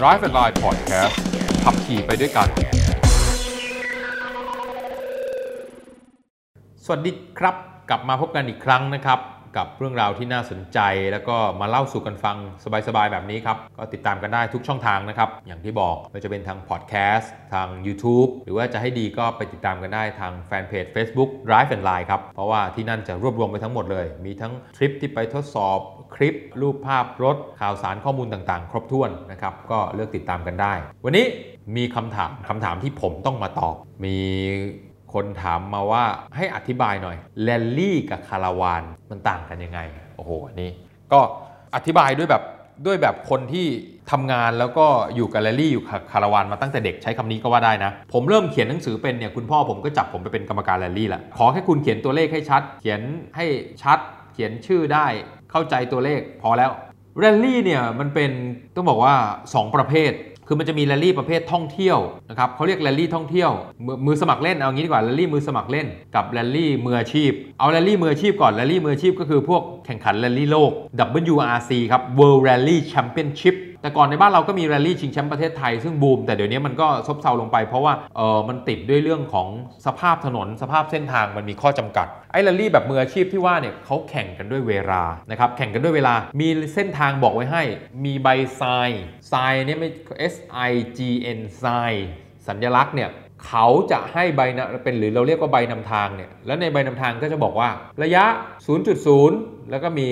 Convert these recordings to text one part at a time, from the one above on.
Drive and Line Podcast ขับขี่ไปด้วยกัน สวัสดีครับ กลับมาพบกันอีกครั้งนะครับ กับเรื่องราวที่น่าสนใจ แล้วก็มาเล่าสู่กันฟังสบายๆ แบบนี้ครับ ก็ติดตามกันได้ทุกช่องทางนะครับ อย่างที่บอกไม่ว่าจะเป็นทางพอดแคสต์ทาง YouTube หรือว่าจะให้ดีก็ไปติดตามกันได้ทางแฟนเพจ Facebook Drive and Line ครับ เพราะว่าที่นั่นจะรวบรวมไปทั้งหมดเลย มีทั้งทริปที่ไปทดสอบคลิป รูปภาพรถข่าวสารข้อมูลต่างๆ ครบถ้วนนะครับก็เลือกติดตามกันได้ วันนี้มีคำถามคำถามที่ผมต้องมาตอบ มี คนถามมาว่าให้อธิบายหน่อยแรลลี่กับคาราวานมันต่างกันยังไง โอ้โหอันนี้ ก็อธิบายด้วยแบบด้วยแบบคนที่ทำงานแล้วก็อยู่กับแรลลี่อยู่กับคาราวานมาตั้งแต่เด็กใช้คำนี้ก็ว่าได้นะ ผมเริ่มเขียนหนังสือเป็นเนี่ยคุณพ่อผมก็จับผมไปเป็นกรรมการแรลลี่ละขอแค่คุณเขียนตัวเลขให้ชัด เขียนให้ชัด เขียนชื่อได้เข้าใจตัวเลขพอแล้วแรลลี่เนี่ยมันเป็นต้องบอกว่า 2 ประเภท คือมันจะมีแรลลี่ประเภทท่องเที่ยวนะครับเขาเรียกแรลลี่ท่องเที่ยวมือมือสมัครเล่นเอางี้ดีกว่าแรลลี่มือสมัครเล่นกับแรลลี่มืออาชีพ เอาแรลลี่มืออาชีพก่อนแรลลี่มืออาชีพก็คือพวกแข่งขันแรลลี่โลก WRC ครับ World Rally Championship แต่ก่อนในบ้านเราก็มีแรลลี่ชิงแชมป์ประเทศไทยซึ่งบูมแต่เดี๋ยวนี้มันก็ซบเซาลงไปเพราะว่าเออมันติดด้วยเรื่องของสภาพถนนสภาพเส้นทางมันมีข้อจำกัดไอ้แรลลี่แบบมืออาชีพที่ว่าเนี่ยเขาแข่งกันด้วยเวลานะครับแข่งกันด้วยเวลา มีเส้นทางบอกไว้ให้ มีใบทรายทรายเนี่ยไม่ S I G N ทรายสัญลักษณ์เนี่ยเขาจะให้ใบนะเป็นหรือเราเรียกว่าใบนำทางเนี่ยแล้วในใบนำทางก็จะบอกว่าระยะ 0.0 แล้วก็มี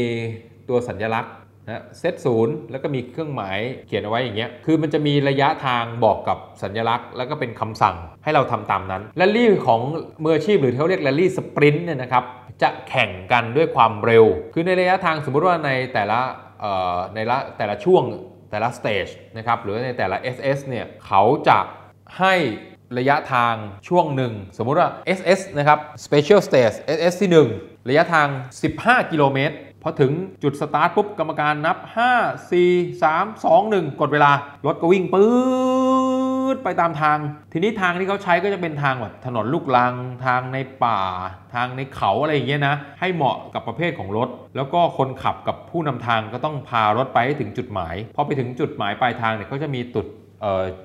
ตัวสัญลักษณ์ นะเซตศูนย์แล้วก็มีเครื่องหมายเขียนเอาไว้อย่างเงี้ยคือมันจะมีระยะทางบอกกับสัญลักษณ์ แล้วก็เป็นคำสั่งให้เราทำตามนั้นแรลลี่ของมืออาชีพหรือที่เขาเรียกแรลลี่ sprint เนี่ยนะครับจะแข่งกันด้วยความเร็ว คือในระยะทางสมมุติว่าในแต่ละในละแต่ละช่วงแต่ละ stage นะครับหรือในแต่ละ SS เนี่ยเขาจะให้ระยะทางช่วงหนึ่ง สมมุติว่า SS นะครับ Special Stage SS ที่ 1 ระยะทาง 15 กิโลเมตร พอถึงจุดสตาร์ทปุ๊บกรรมการนับ 5 4 3 2 1 กดเวลารถก็วิ่งปื๊ดไปตามทาง ทีนี้ทางที่เขาใช้ก็จะเป็นทางแบบถนนลูกลัง ทางในป่า ทางในเขาอะไรอย่างเงี้ยนะ ให้เหมาะกับประเภทของรถ แล้วก็คนขับกับผู้นำทางก็ต้องพารถไปให้ถึงจุดหมาย พอไปถึงจุดหมายปลายทางเนี่ยเขาจะมีตุด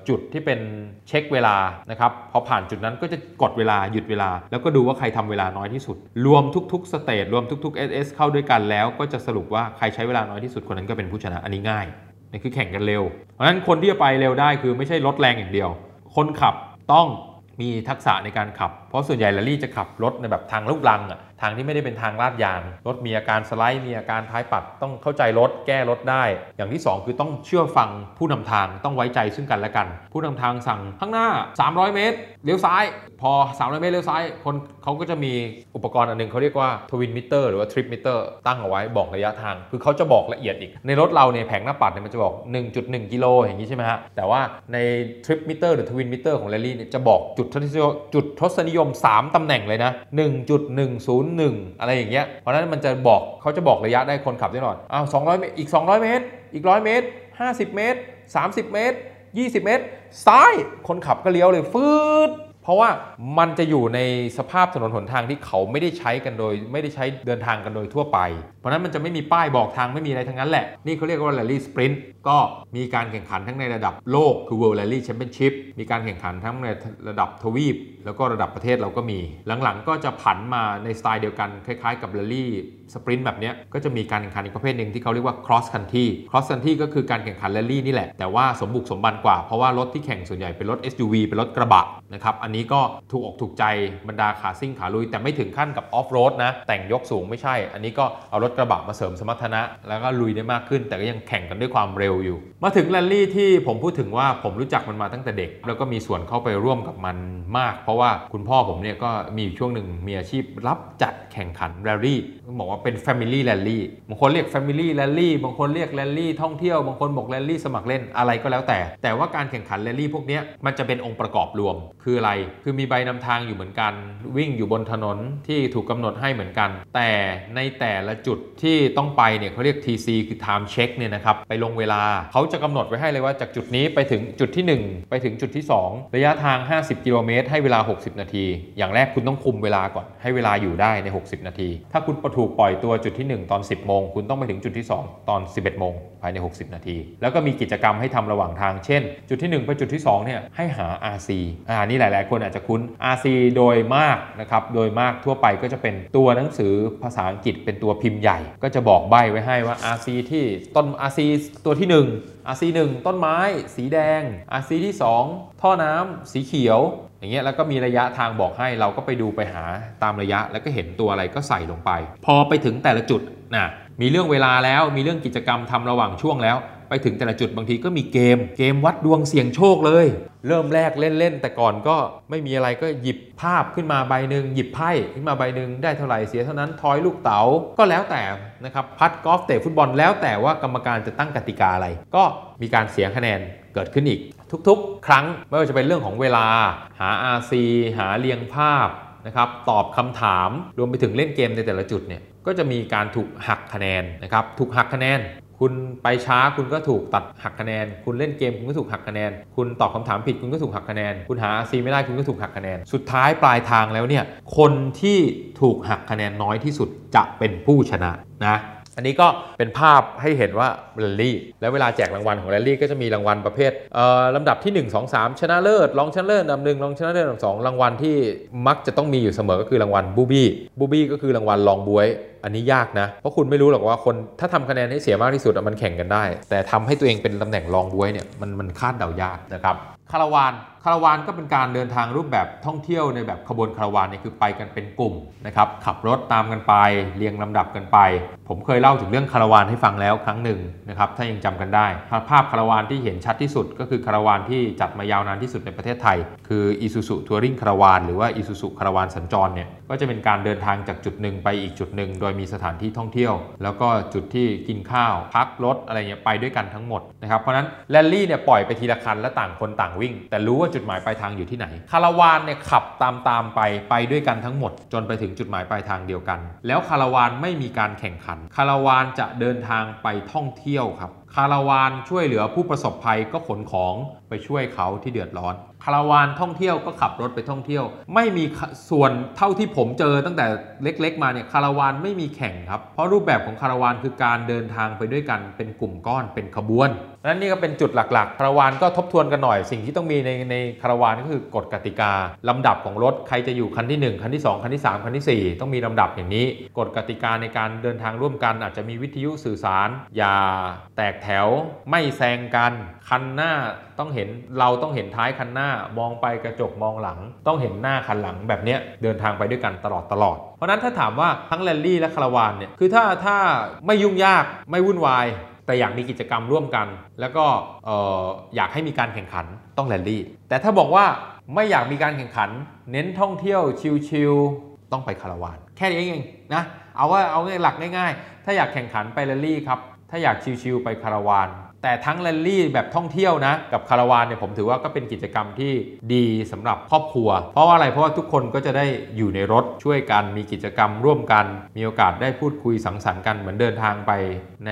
จุดที่เป็นเช็คเวลานะครับพอผ่านจุดนั้นก็จะกดเวลาหยุดเวลา แล้วก็ดูว่าใครทำเวลาน้อยที่สุด รวมทุกๆสเตจรวมทุกๆ SS เข้าด้วยกันแล้วก็จะสรุปว่าใครใช้เวลาน้อยที่สุดคนนั้นก็เป็นผู้ชนะอันนี้ง่ายนี่คือแข่งกันเร็ว เพราะฉะนั้นคนที่จะไปเร็วได้คือไม่ใช่รถแรงอย่างเดียว คนขับต้องมีทักษะในการขับเพราะส่วนใหญ่แรลลี่จะขับรถในแบบทางลูกรังอะทางที่ไม่ได้เป็นทางลาดยาง รถมีอาการสไลด์มีอาการท้ายปัดต้องเข้าใจรถแก้รถได้ อย่างที่ 2 คือต้องเชื่อฟังผู้นำทางต้องไว้ใจซึ่งกันและกัน ผู้นำทางสั่งข้างหน้า 300 เมตรเลี้ยวซ้าย พอ 300 เมตรเลี้ยวซ้ายคนเขาก็จะมีอุปกรณ์อันหนึ่งเขาเรียกว่า twin meter หรือว่า trip meter ตั้งเอาไว้บอกระยะทาง คือเขาจะบอกละเอียดอีก ในรถเราเนี่ยแผงหน้าปัดเนี่ยมันจะบอก 1.1 กิโลอย่างนี้ใช่ไหมฮะแต่ว่าใน trip meter หรือ twin meter ของแรลลี่เนี่ยจะบอกจุดทศนิยมจุดทศนิยม 3ตำแหน่งเลยนะ 1.101 อะไรอย่างเงี้ย เพราะฉะนั้นมันจะบอกเขาจะบอกระยะได้คนขับได้หน่อยอ้าว200เมตรอีก 200 เมตร อีก 100 เมตร 50 เมตร 30 เมตร 20 เมตร ซ้าย คนขับก็เลี้ยวเลยฟืด เพราะว่ามันจะอยู่ในสภาพถนนหนทางที่เขาไม่ได้ใช้กันโดย ไม่ได้ใช้เดินทางกันโดยทั่วไป เพราะนั้นมันจะไม่มีป้ายบอกทางไม่มีอะไรทั้งนั้นแหละ นี่เขาเรียกว่า Rally Sprint ก็มีการแข่งขันทั้งในระดับโลกคือ World Rally Championship มีการแข่งขันทั้งในระดับทวีป แล้วก็ระดับประเทศเราก็มี หลังๆ ก็จะผันมาในสไตล์เดียวกันคล้ายๆ กับ Rally สปรินต์แบบนี้ก็จะมีการแข่งขันอีกประเภทหนึ่งที่เขาเรียกว่า cross country cross country ก็คือการแข่งขันแรลลี่นี่แหละ แต่ว่าสมบุกสมบันกว่า เพราะว่ารถที่แข่งส่วนใหญ่เป็นรถ SUV เป็นรถกระบะนะครับ อันนี้ก็ถูกอกถูกใจบรรดาขาซิ่งขาลุย แต่ไม่ถึงขั้นกับออฟโรดนะ แต่งยกสูงไม่ใช่ อันนี้ก็เอารถกระบะมาเสริมสมรรถนะ แล้วก็ลุยได้มากขึ้น แต่ก็ยังแข่งกันด้วยความเร็วอยู่ มาถึงแรลลี่ที่ผมพูดถึงว่าผมรู้จักมันมาตั้งแต่เด็ก แล้วก็มีส่วนเข้าไปร่วมกับมันมาก เพราะว่าคุณพ่อผมเนี่ยก็มีอยู่ช่วงหนึ่งมีอาชีพรับจัดแข่งขันแรลลี่ต้องบอกว่าเป็น Family Rally บางคนเรียก Family Rally บางคนเรียกแรลลี่ท่องเที่ยว บางคนบอกแรลลี่สมัครเล่นอะไรก็แล้วแต่ แต่ว่าการแข่งขันแรลลี่พวกนี้มันจะเป็นองค์ประกอบรวม คืออะไร คือมีใบนำทางอยู่เหมือนกัน วิ่งอยู่บนถนนที่ถูกกำหนดให้เหมือนกัน แต่ในแต่ละจุดที่ต้องไปเนี่ยเขาเรียก TC คือ Time Check เนี่ยนะครับไปลงเวลาเขาจะกำหนดไว้ให้เลยว่าจากจุดนี้ไปถึงจุดที่ 1 ไปถึงจุดที่ 2 ระยะทาง 50 กิโลเมตร ให้เวลา 60 นาที อย่างแรกคุณต้องคุมเวลาก่อนให้เวลาอยู่ได้ใน 60 นาที ถ้าคุณประถูกปล่อยอยตัวจุดที่ 1 ตอน 10 โมง คุณต้องไปถึงจุดที่ 2 ตอน 11 โมง ภายใน 60 นาที แล้วก็มีกิจกรรมให้ทำระหว่างทาง เช่น จุดที่ 1 ไปจุดที่ 2 เนี่ยให้หา RC อ่านี่หลาย ๆ คนอาจจะคุ้น RC โดยมากนะครับ โดยมากทั่วไปก็จะเป็นตัวหนังสือภาษาอังกฤษเป็นตัวพิมพ์ใหญ่ ก็จะบอกใบไว้ให้ว่า RC ที่ต้น RC ตัวที่ 1 RC 1ต้นไม้ สีแดง RC ที่ 2 ท่อน้ำสีเขียว อย่างเงี้ยแล้วก็มีระยะทางบอกให้เราก็ไปดูไปหาตามระยะ แล้วก็เห็นตัวอะไรก็ใส่ลงไป พอไปถึงแต่ละจุดนะมีเรื่องเวลาแล้วมีเรื่องกิจกรรมทำระหว่างช่วงแล้ว ไปถึงแต่ละจุดบางทีก็มีเกม เกมวัดดวงเสี่ยงโชคเลย เริ่มแรกเล่นๆ แต่ก่อนก็ไม่มีอะไรก็หยิบภาพขึ้นมาใบหนึ่งหยิบไพ่ขึ้นมาใบหนึ่งได้เท่าไหร่เสียเท่านั้นทอยลูกเต๋าก็แล้วแต่นะครับพัดกอล์ฟเตะฟุตบอลแล้วแต่ว่ากรรมการจะตั้งกติกาอะไร ก็มีการเสียคะแนนเกิดขึ้นอีก ทุกๆ ครั้งไม่ว่าจะเป็นเรื่องของเวลา หา RC หาเรียงภาพนะครับตอบคำถามรวมไปถึงเล่นเกมในแต่ละจุดเนี่ยก็จะมีการถูกหักคะแนนนะครับถูกหักคะแนน คุณไปช้าคุณก็ถูกตัดหักคะแนน คุณเล่นเกมคุณก็ถูกหักคะแนน คุณตอบคำถามผิดคุณก็ถูกหักคะแนน คุณหาซีไม่ได้คุณก็ถูกหักคะแนน สุดท้ายปลายทางแล้วเนี่ยคนที่ถูกหักคะแนนน้อยที่สุดจะเป็นผู้ชนะนะ อันนี้ก็เป็นภาพให้เห็นว่าแรลลี่ แล้วเวลาแจกรางวัลของแรลลี่ก็จะมีรางวัลประเภทเอ่อลำดับที่ 1 2 3 ชนะเลิศรองชนะเลิศอันดับหนึ่งรองชนะเลิศอันดับสองรางวัลที่มักจะต้องมีอยู่เสมอก็คือรางวัลบูบี้บูบี้ก็คือรางวัลรองบวย อันนี้ยากนะ เพราะคุณไม่รู้หรอกว่าคนถ้าทำคะแนนให้เสียมากที่สุดมันแข่งกันได้ แต่ทำให้ตัวเองเป็นตำแหน่งรองบวยเนี่ยมันมันคาดเดายากนะครับคาราวาน คาราวานก็เป็นการเดินทางรูปแบบท่องเที่ยวในแบบขบวนคาราวานเนี่ยคือไปกันเป็นกลุ่มนะครับขับรถตามกันไปเรียงลำดับกันไป ผมเคยเล่าถึงเรื่องคาราวานให้ฟังแล้วครั้งหนึ่งนะครับถ้ายังจำกันได้ ภาพคาราวานที่เห็นชัดที่สุด ก็คือคาราวานที่จัดมายาวนานที่สุดในประเทศไทย คือ Isuzu Touring คาราวานหรือว่า Isuzu คาราวานสัญจรเนี่ย ก็จะเป็นการเดินทางจากจุดหนึ่งไปอีกจุดหนึ่งโดยมีสถานที่ท่องเที่ยว แล้วก็จุดที่กินข้าวพักรถอะไรเงี้ยไปด้วยกันทั้งหมดนะครับเพราะนั้นแรลลี่เนี่ยปล่อยไปทีละคันและต่างคนต่างวิ่ง แต่รู้ว่าจุดหมายปลายทางอยู่ที่ไหน คาราวานเนี่ยขับตามตามไปไปด้วยกันทั้งหมด จนไปถึงจุดหมายปลายทางเดียวกัน แล้วคาราวานไม่มีการแข่งขัน คาราวานจะเดินทางไปท่องเที่ยวครับคาราวานช่วยเหลือผู้ประสบภัยก็ขนของไปช่วยเขาที่เดือดร้อน คาราวานท่องเที่ยวก็ขับรถไปท่องเที่ยว ไม่มีส่วนเท่าที่ผมเจอตั้งแต่เล็ก ๆ มาเนี่ยคาราวานไม่มีแข่งครับ เพราะรูปแบบของคาราวานคือการเดินทางไปด้วยกันเป็นกลุ่มก้อนเป็นขบวนนั้นนี่ก็เป็นจุดหลักๆ คาราวานก็ทบทวนกันหน่อย สิ่งที่ต้องมีในในคาราวานก็คือกฎกติกา ลำดับของรถใครจะอยู่คันที่ 1 คันที่ 2 คันที่ 3 คันทีสี่4 ต้องมีลำดับอย่างนี้ กฎกติกาในการเดินทางร่วมกัน อาจจะมีวิทยุสื่อสาร อย่าแตกแถวไม่แซงกันคันหน้า ต้องเห็นเราต้องเห็นท้ายคันหน้ามองไปกระจกมองหลัง ต้องเห็นหน้าคันหลังแบบเนี้ยเดินทางไปด้วยกันตลอดตลอด เพราะนั้นถ้าถามว่าทั้งแรลลี่และคาราวานเนี่ยคือถ้าถ้าไม่ยุ่งยากไม่วุ่นวายแต่อยากมีกิจกรรมร่วมกัน แล้วก็เอ่อยากให้มีการแข่งขันต้องแรลลี่ แต่ถ้าบอกว่าไม่อยากมีการแข่งขัน เน้นท่องเที่ยวชิลๆต้องไปคาราวาน แค่นี้เองนะเอาว่าเอาง่ายหลักง่ายๆ ถ้าอยากแข่งขันไปแรลลี่ครับถ้าอยากชิลๆไปคาราวาน แต่ทั้งแรลลี่แบบท่องเที่ยวนะ กับคาราวานเนี่ยผมถือว่าก็เป็นกิจกรรมที่ดีสำหรับครอบครัว เพราะว่าอะไรเพราะว่าทุกคนก็จะได้อยู่ในรถช่วยกันมีกิจกรรมร่วมกัน มีโอกาสได้พูดคุยสังสรรค์กันเหมือนเดินทางไปใน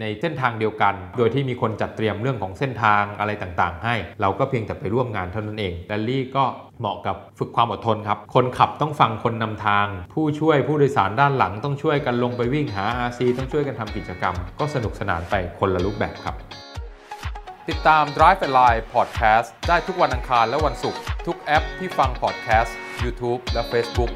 ในเส้นทางเดียวกัน โดยที่มีคนจัดเตรียมเรื่องของเส้นทางอะไรต่างๆ ให้ เราก็เพียงแต่ไปร่วมงานเท่านั้นเองแรลลี่ก็ เหมาะกับฝึกความอดทนครับ คนขับต้องฟังคนนำทาง ผู้ช่วยผู้โดยสารด้านหลังต้องช่วยกันลงไปวิ่งหา RC ต้องช่วยกันทำกิจกรรม ก็สนุกสนานไปคนละรูปแบบครับ ติดตาม Drive and Line Podcast ได้ทุกวันอังคารและวันศุกร์ทุกแอปที่ฟัง podcast YouTube และ Facebook